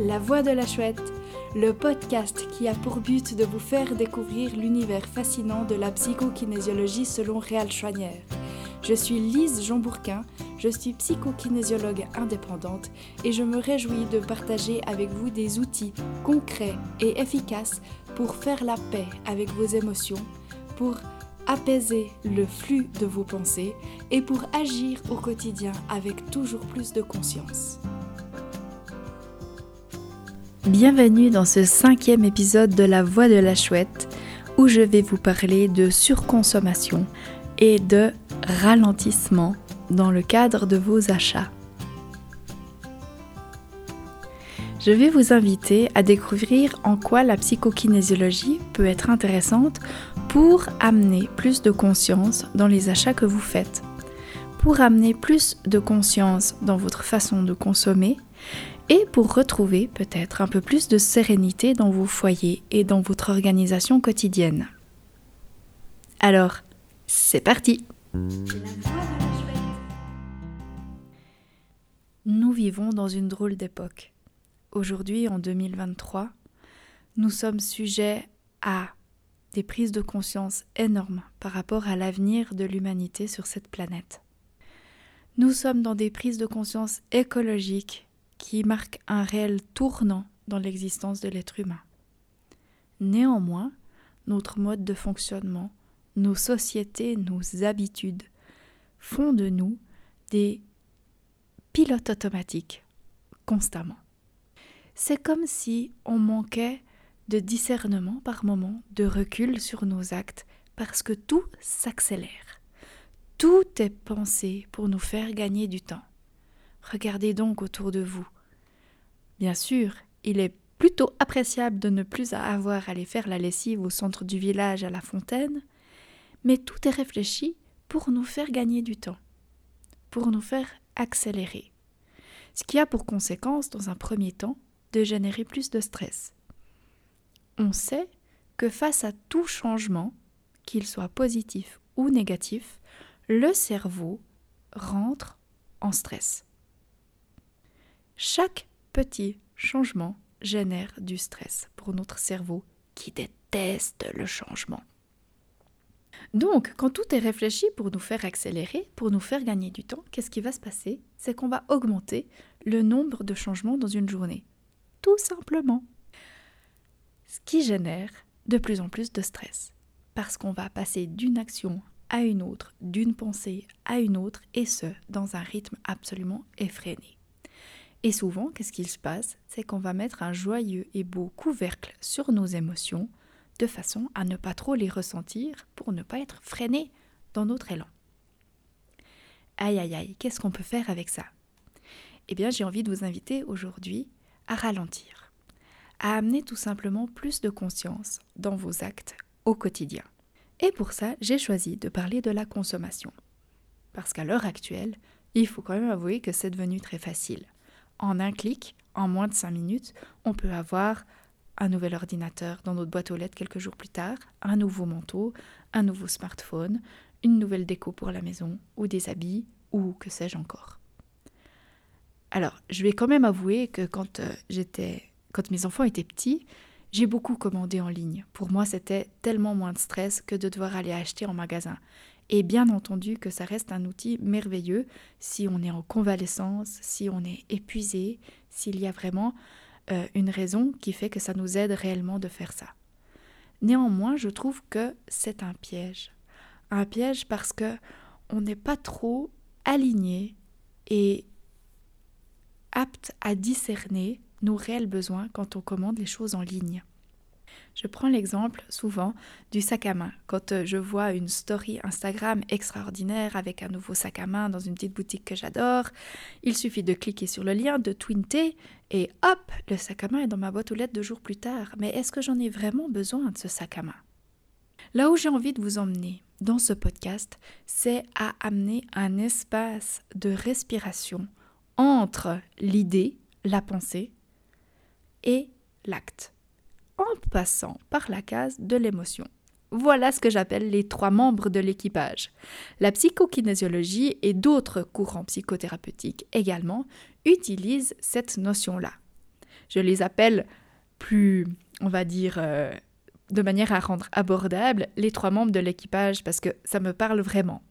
La Voix de la Chouette, le podcast qui a pour but de vous faire découvrir l'univers fascinant de la psychokinésiologie selon Réal Chouanière. Je suis Lise Jean-Bourquin, je suis psychokinésiologue indépendante et je me réjouis de partager avec vous des outils concrets et efficaces pour faire la paix avec vos émotions, pour apaiser le flux de vos pensées et pour agir au quotidien avec toujours plus de conscience. Bienvenue dans ce cinquième épisode de La Voix de la Chouette où je vais vous parler de surconsommation et de ralentissement dans le cadre de vos achats. Je vais vous inviter à découvrir en quoi la psychokinésiologie peut être intéressante pour amener plus de conscience dans les achats que vous faites, pour amener plus de conscience dans votre façon de consommer et pour retrouver peut-être un peu plus de sérénité dans vos foyers et dans votre organisation quotidienne. Alors, c'est parti Nous vivons dans une drôle d'époque. Aujourd'hui, en 2023, nous sommes sujets à des prises de conscience énormes par rapport à l'avenir de l'humanité sur cette planète. Nous sommes dans des prises de conscience écologiques qui marquent un réel tournant dans l'existence de l'être humain. Néanmoins, notre mode de fonctionnement, nos sociétés, nos habitudes font de nous des pilotes automatiques constamment. C'est comme si on manquait de discernement par moment, de recul sur nos actes, parce que tout s'accélère. Tout est pensé pour nous faire gagner du temps. Regardez donc autour de vous. Bien sûr, il est plutôt appréciable de ne plus avoir à aller faire la lessive au centre du village à la fontaine, mais tout est réfléchi pour nous faire gagner du temps, pour nous faire accélérer. Ce qui a pour conséquence, dans un premier temps, de générer plus de stress on sait que face à tout changement, qu'il soit positif ou négatif, le cerveau rentre en stress. Chaque petit changement génère du stress pour notre cerveau qui déteste le changement. Donc, quand tout est réfléchi pour nous faire accélérer, pour nous faire gagner du temps, qu'est-ce qui va se passer? C'est qu'on va augmenter le nombre de changements dans une journée. Tout simplement ce qui génère de plus en plus de stress, parce qu'on va passer d'une action à une autre, d'une pensée à une autre, et ce, dans un rythme absolument effréné. Et souvent, qu'est-ce qu'il se passe? C'est qu'on va mettre un joyeux et beau couvercle sur nos émotions, de façon à ne pas trop les ressentir pour ne pas être freiné dans notre élan. Aïe aïe aïe, qu'est-ce qu'on peut faire avec ça? Eh bien, j'ai envie de vous inviter aujourd'hui à ralentir à amener tout simplement plus de conscience dans vos actes au quotidien. Et pour ça, j'ai choisi de parler de la consommation. Parce qu'à l'heure actuelle, il faut quand même avouer que c'est devenu très facile. En un clic, en moins de 5 minutes, on peut avoir un nouvel ordinateur dans notre boîte aux lettres quelques jours plus tard, un nouveau manteau, un nouveau smartphone, une nouvelle déco pour la maison, ou des habits, ou que sais-je encore. Alors, je vais quand même avouer que quand euh, j'étais quand mes enfants étaient petits, j'ai beaucoup commandé en ligne. Pour moi, c'était tellement moins de stress que de devoir aller acheter en magasin. Et bien entendu que ça reste un outil merveilleux si on est en convalescence, si on est épuisé, s'il y a vraiment euh, une raison qui fait que ça nous aide réellement de faire ça. Néanmoins, je trouve que c'est un piège. Un piège parce que on n'est pas trop aligné et apte à discerner nos réels besoins quand on commande les choses en ligne. Je prends l'exemple souvent du sac à main. Quand euh, je vois une story Instagram extraordinaire avec un nouveau sac à main dans une petite boutique que j'adore, il suffit de cliquer sur le lien, de twinter et hop, le sac à main est dans ma boîte aux lettres deux jours plus tard. Mais est-ce que j'en ai vraiment besoin de ce sac à main? Là où j'ai envie de vous emmener dans ce podcast, c'est à amener un espace de respiration entre l'idée, la pensée et l'acte, en passant par la case de l'émotion. Voilà ce que j'appelle les trois membres de l'équipage. La psychokinésiologie et d'autres courants psychothérapeutiques également utilisent cette notion-là. Je les appelle plus, on va dire, euh, de manière à rendre abordable les trois membres de l'équipage parce que ça me parle vraiment.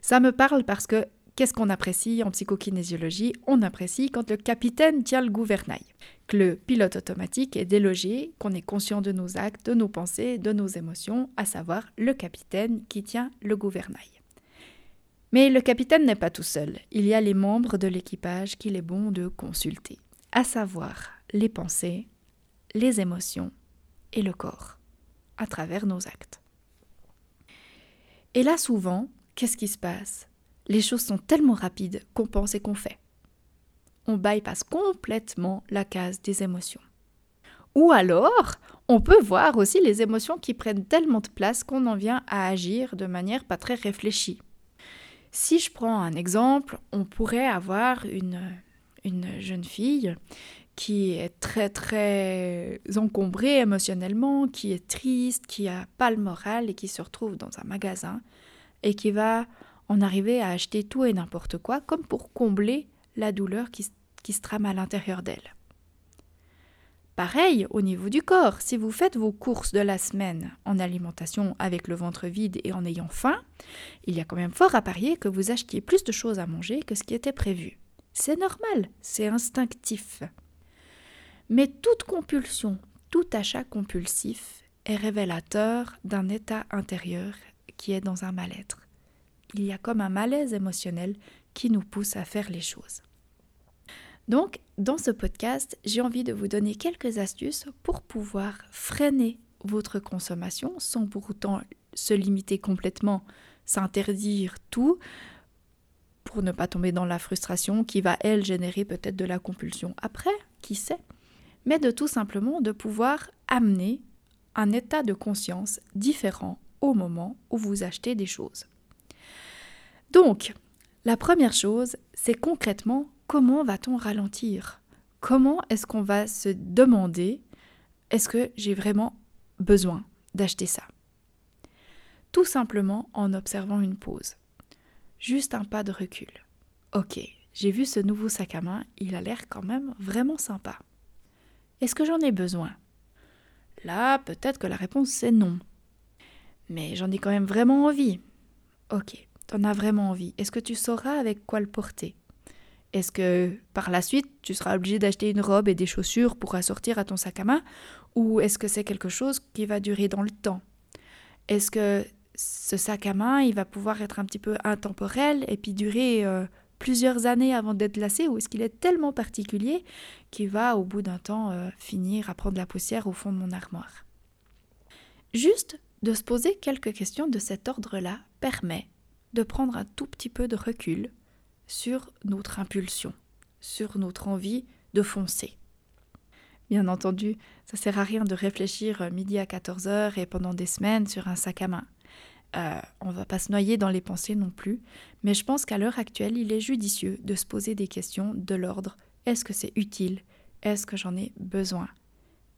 Ça me parle parce que qu'est-ce qu'on apprécie en psychokinésiologie? On apprécie quand le capitaine tient le gouvernail, que le pilote automatique est délogé, qu'on est conscient de nos actes, de nos pensées, de nos émotions, à savoir le capitaine qui tient le gouvernail. Mais le capitaine n'est pas tout seul, il y a les membres de l'équipage qu'il est bon de consulter, à savoir les pensées, les émotions et le corps à travers nos actes. Et là, souvent, qu'est-ce qui se passe? Les choses sont tellement rapides qu'on pense et qu'on fait. On bypasse complètement la case des émotions. Ou alors, on peut voir aussi les émotions qui prennent tellement de place qu'on en vient à agir de manière pas très réfléchie. Si je prends un exemple, on pourrait avoir une, une jeune fille qui est très très encombré émotionnellement, qui est triste, qui a pas le moral et qui se retrouve dans un magasin et qui va en arriver à acheter tout et n'importe quoi comme pour combler la douleur qui, qui se trame à l'intérieur d'elle. Pareil au niveau du corps, si vous faites vos courses de la semaine en alimentation avec le ventre vide et en ayant faim, il y a quand même fort à parier que vous achetiez plus de choses à manger que ce qui était prévu. C'est normal, c'est instinctif. Mais toute compulsion, tout achat compulsif est révélateur d'un état intérieur qui est dans un mal-être. Il y a comme un malaise émotionnel qui nous pousse à faire les choses. Donc, dans ce podcast, j'ai envie de vous donner quelques astuces pour pouvoir freiner votre consommation sans pour autant se limiter complètement, s'interdire tout, pour ne pas tomber dans la frustration qui va, elle, générer peut-être de la compulsion après, qui sait mais de tout simplement de pouvoir amener un état de conscience différent au moment où vous achetez des choses. Donc, la première chose, c'est concrètement comment va-t-on ralentir? Comment est-ce qu'on va se demander est-ce que j'ai vraiment besoin d'acheter ça? Tout simplement en observant une pause. Juste un pas de recul. Ok, j'ai vu ce nouveau sac à main, il a l'air quand même vraiment sympa. Est-ce que j'en ai besoin? Là, peut-être que la réponse c'est non. Mais j'en ai quand même vraiment envie. Ok, t'en as vraiment envie. Est-ce que tu sauras avec quoi le porter? Est-ce que par la suite tu seras obligé d'acheter une robe et des chaussures pour assortir à ton sac à main? Ou est-ce que c'est quelque chose qui va durer dans le temps? Est-ce que ce sac à main, il va pouvoir être un petit peu intemporel et puis durer euh, plusieurs années avant d'être lassé ou est-ce qu'il est tellement particulier qu'il va au bout d'un temps euh, finir à prendre la poussière au fond de mon armoire? Juste de se poser quelques questions de cet ordre-là permet de prendre un tout petit peu de recul sur notre impulsion, sur notre envie de foncer. Bien entendu, ça sert à rien de réfléchir midi à 14h et pendant des semaines sur un sac à main. Euh, on ne va pas se noyer dans les pensées non plus, mais je pense qu'à l'heure actuelle, il est judicieux de se poser des questions de l'ordre est-ce que c'est utile? Est-ce que j'en ai besoin?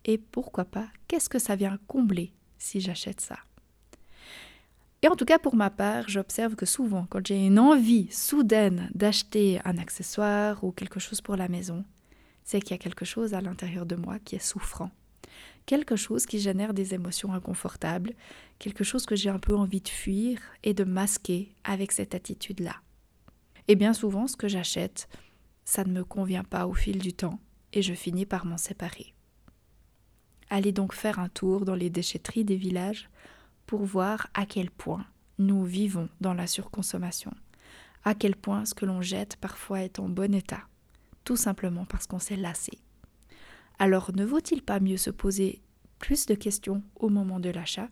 Et pourquoi pas, qu'est-ce que ça vient combler si j'achète ça? Et en tout cas, pour ma part, j'observe que souvent, quand j'ai une envie soudaine d'acheter un accessoire ou quelque chose pour la maison, c'est qu'il y a quelque chose à l'intérieur de moi qui est souffrant quelque chose qui génère des émotions inconfortables, quelque chose que j'ai un peu envie de fuir et de masquer avec cette attitude-là. Et bien souvent, ce que j'achète, ça ne me convient pas au fil du temps et je finis par m'en séparer. Allez donc faire un tour dans les déchetteries des villages pour voir à quel point nous vivons dans la surconsommation, à quel point ce que l'on jette parfois est en bon état, tout simplement parce qu'on s'est lassé. Alors ne vaut-il pas mieux se poser plus de questions au moment de l'achat,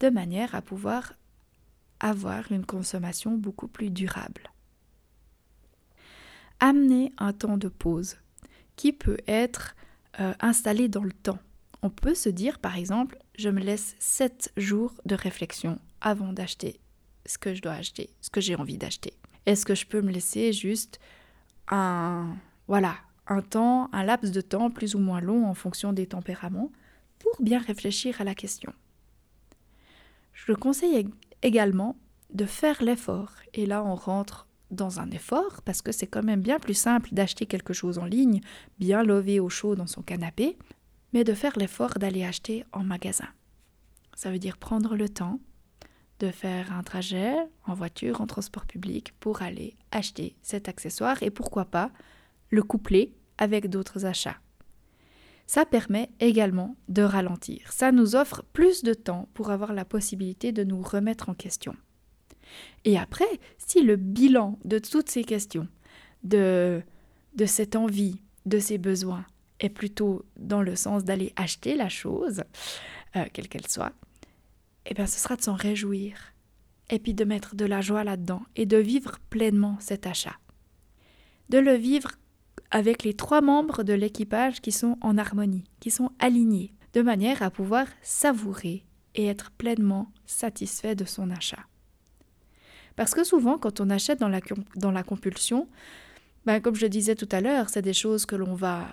de manière à pouvoir avoir une consommation beaucoup plus durable? Amener un temps de pause qui peut être euh, installé dans le temps. On peut se dire par exemple, je me laisse 7 jours de réflexion avant d'acheter ce que je dois acheter, ce que j'ai envie d'acheter. Est-ce que je peux me laisser juste un voilà, un temps, un laps de temps plus ou moins long en fonction des tempéraments, pour bien réfléchir à la question? Je conseille également de faire l'effort, et là on rentre dans un effort, parce que c'est quand même bien plus simple d'acheter quelque chose en ligne, bien levé au chaud dans son canapé, mais de faire l'effort d'aller acheter en magasin. Ça veut dire prendre le temps de faire un trajet en voiture, en transport public, pour aller acheter cet accessoire et pourquoi pas le coupler avec d'autres achats. Ça permet également de ralentir. Ça nous offre plus de temps pour avoir la possibilité de nous remettre en question. Et après, si le bilan de toutes ces questions, de, de cette envie, de ces besoins, est plutôt dans le sens d'aller acheter la chose, euh, quelle qu'elle soit, eh bien ce sera de s'en réjouir, et puis de mettre de la joie là-dedans, et de vivre pleinement cet achat. De le vivre avec les trois membres de l'équipage qui sont en harmonie, qui sont alignés, de manière à pouvoir savourer et être pleinement satisfait de son achat. Parce que souvent, quand on achète dans la, dans la compulsion, ben, comme je disais tout à l'heure, c'est des choses que l'on va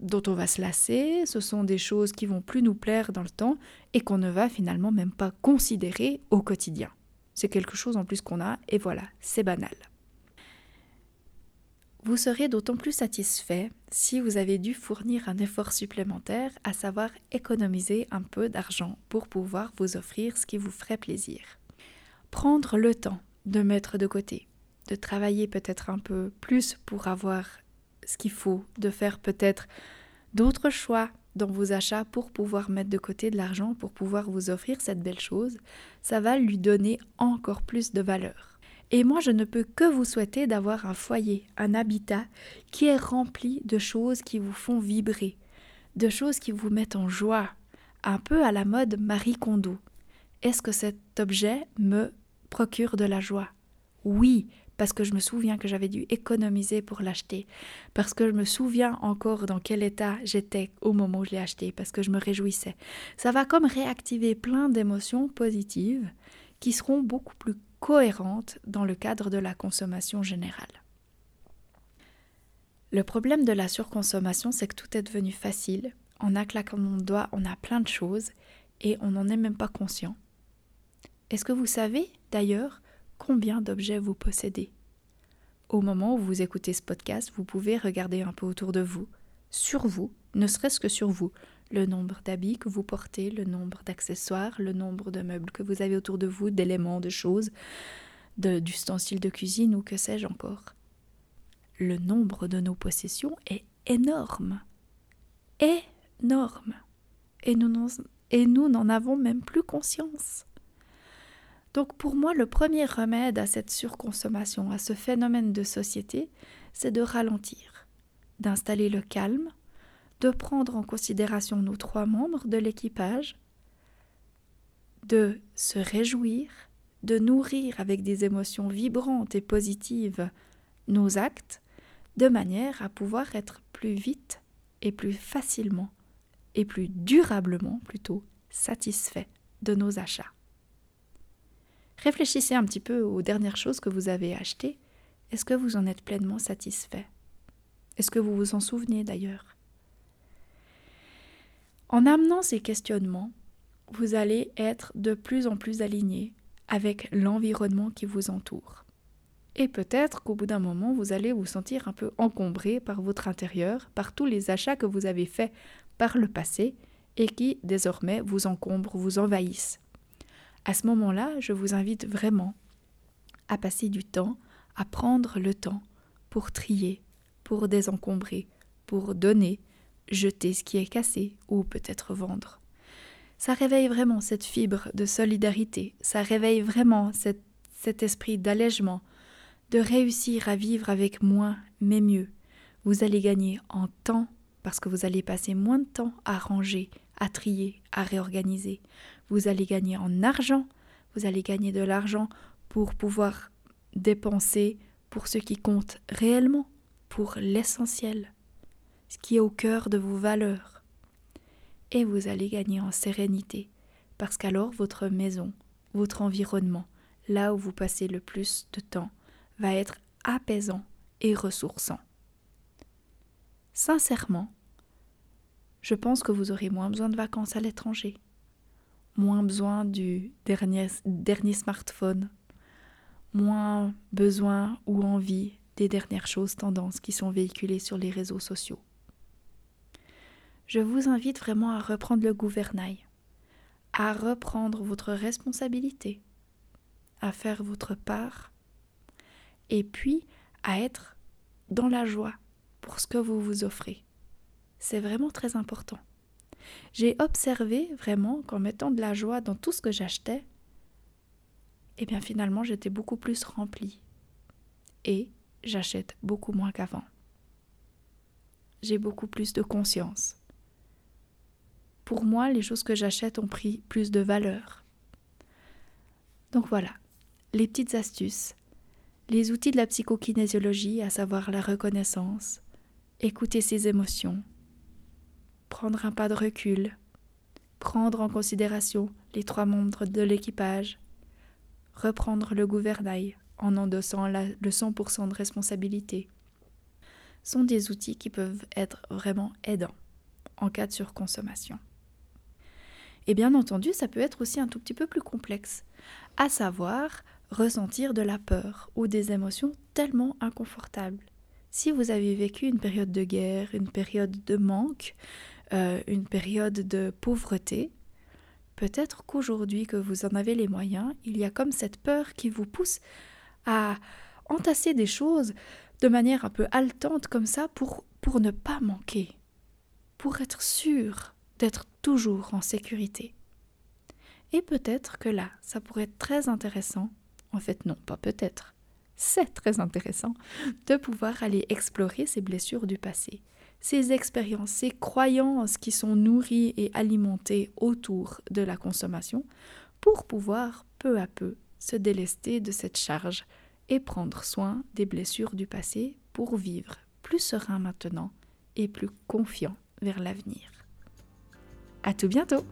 dont on va se lasser, ce sont des choses qui vont plus nous plaire dans le temps et qu'on ne va finalement même pas considérer au quotidien. C'est quelque chose en plus qu'on a et voilà, c'est banal. Vous serez d'autant plus satisfait si vous avez dû fournir un effort supplémentaire, à savoir économiser un peu d'argent pour pouvoir vous offrir ce qui vous ferait plaisir. Prendre le temps de mettre de côté, de travailler peut-être un peu plus pour avoir ce qu'il faut, de faire peut-être d'autres choix dans vos achats pour pouvoir mettre de côté de l'argent, pour pouvoir vous offrir cette belle chose, ça va lui donner encore plus de valeur. Et moi, je ne peux que vous souhaiter d'avoir un foyer, un habitat qui est rempli de choses qui vous font vibrer, de choses qui vous mettent en joie, un peu à la mode Marie Kondo. Est-ce que cet objet me procure de la joie? Oui, parce que je me souviens que j'avais dû économiser pour l'acheter, parce que je me souviens encore dans quel état j'étais au moment où je l'ai acheté, parce que je me réjouissais. Ça va comme réactiver plein d'émotions positives qui seront beaucoup plus cohérentes dans le cadre de la consommation générale. Le problème de la surconsommation, c'est que tout est devenu facile. En un claquement de doigt, on a plein de choses et on n'en est même pas conscient. Est-ce que vous savez, d'ailleurs, combien d'objets vous possédez. Au moment où vous écoutez ce podcast, vous pouvez regarder un peu autour de vous, sur vous, ne serait-ce que sur vous, le nombre d'habits que vous portez, le nombre d'accessoires, le nombre de meubles que vous avez autour de vous, d'éléments, de choses, d'ustensiles de cuisine ou que sais-je encore. Le nombre de nos possessions est énorme. Énorme. Et nous n'en avons même plus conscience. Donc pour moi, le premier remède à cette surconsommation, à ce phénomène de société, c'est de ralentir, d'installer le calme, de prendre en considération nos trois membres de l'équipage, de se réjouir, de nourrir avec des émotions vibrantes et positives nos actes, de manière à pouvoir être plus vite et plus facilement et plus durablement plutôt satisfait de nos achats. Réfléchissez un petit peu aux dernières choses que vous avez achetées. Est-ce que vous en êtes pleinement satisfait? Est-ce que vous vous en souvenez d'ailleurs? En amenant ces questionnements, vous allez être de plus en plus aligné avec l'environnement qui vous entoure. Et peut-être qu'au bout d'un moment, vous allez vous sentir un peu encombré par votre intérieur, par tous les achats que vous avez faits par le passé et qui désormais vous encombrent, vous envahissent. À ce moment-là, je vous invite vraiment à passer du temps, à prendre le temps pour trier, pour désencombrer, pour donner, jeter ce qui est cassé ou peut-être vendre. Ça réveille vraiment cette fibre de solidarité, ça réveille vraiment cet esprit d'allègement, de réussir à vivre avec moins mais mieux. Vous allez gagner en temps parce que vous allez passer moins de temps à ranger, à trier, à réorganiser vous allez gagner en argent, vous allez gagner de l'argent pour pouvoir dépenser pour ce qui compte réellement, pour l'essentiel, ce qui est au cœur de vos valeurs. Et vous allez gagner en sérénité, parce qu'alors votre maison, votre environnement, là où vous passez le plus de temps, va être apaisant et ressourçant. Sincèrement, je pense que vous aurez moins besoin de vacances à l'étranger moins besoin du dernier, smartphone, moins besoin ou envie des dernières choses tendances qui sont véhiculées sur les réseaux sociaux. Je vous invite vraiment à reprendre le gouvernail, à reprendre votre responsabilité, à faire votre part, et puis à être dans la joie pour ce que vous vous offrez. C'est vraiment très important. J'ai observé vraiment qu'en mettant de la joie dans tout ce que j'achetais, eh bien finalement j'étais beaucoup plus remplie. Et j'achète beaucoup moins qu'avant. J'ai beaucoup plus de conscience. Pour moi, les choses que j'achète ont pris plus de valeur. Donc voilà, les petites astuces, les outils de la psychokinésiologie, à savoir la reconnaissance, écouter ses émotions, prendre un pas de recul, prendre en considération les trois membres de l'équipage, reprendre le gouvernail en endossant le 100% de responsabilité, sont des outils qui peuvent être vraiment aidants en cas de surconsommation. Et bien entendu, ça peut être aussi un tout petit peu plus complexe, à savoir ressentir de la peur ou des émotions tellement inconfortables. Si vous avez vécu une période de guerre, une période de manque, euh, une période de pauvreté, peut-être qu'aujourd'hui que vous en avez les moyens, il y a comme cette peur qui vous pousse à entasser des choses de manière un peu haletante comme ça pour, pour ne pas manquer, pour être sûr d'être toujours en sécurité. Et peut-être que là, ça pourrait être très intéressant, en fait non, pas peut-être, c'est très intéressant de pouvoir aller explorer ces blessures du passé, ces expériences, ces croyances qui sont nourries et alimentées autour de la consommation pour pouvoir peu à peu se délester de cette charge et prendre soin des blessures du passé pour vivre plus serein maintenant et plus confiant vers l'avenir. À tout bientôt!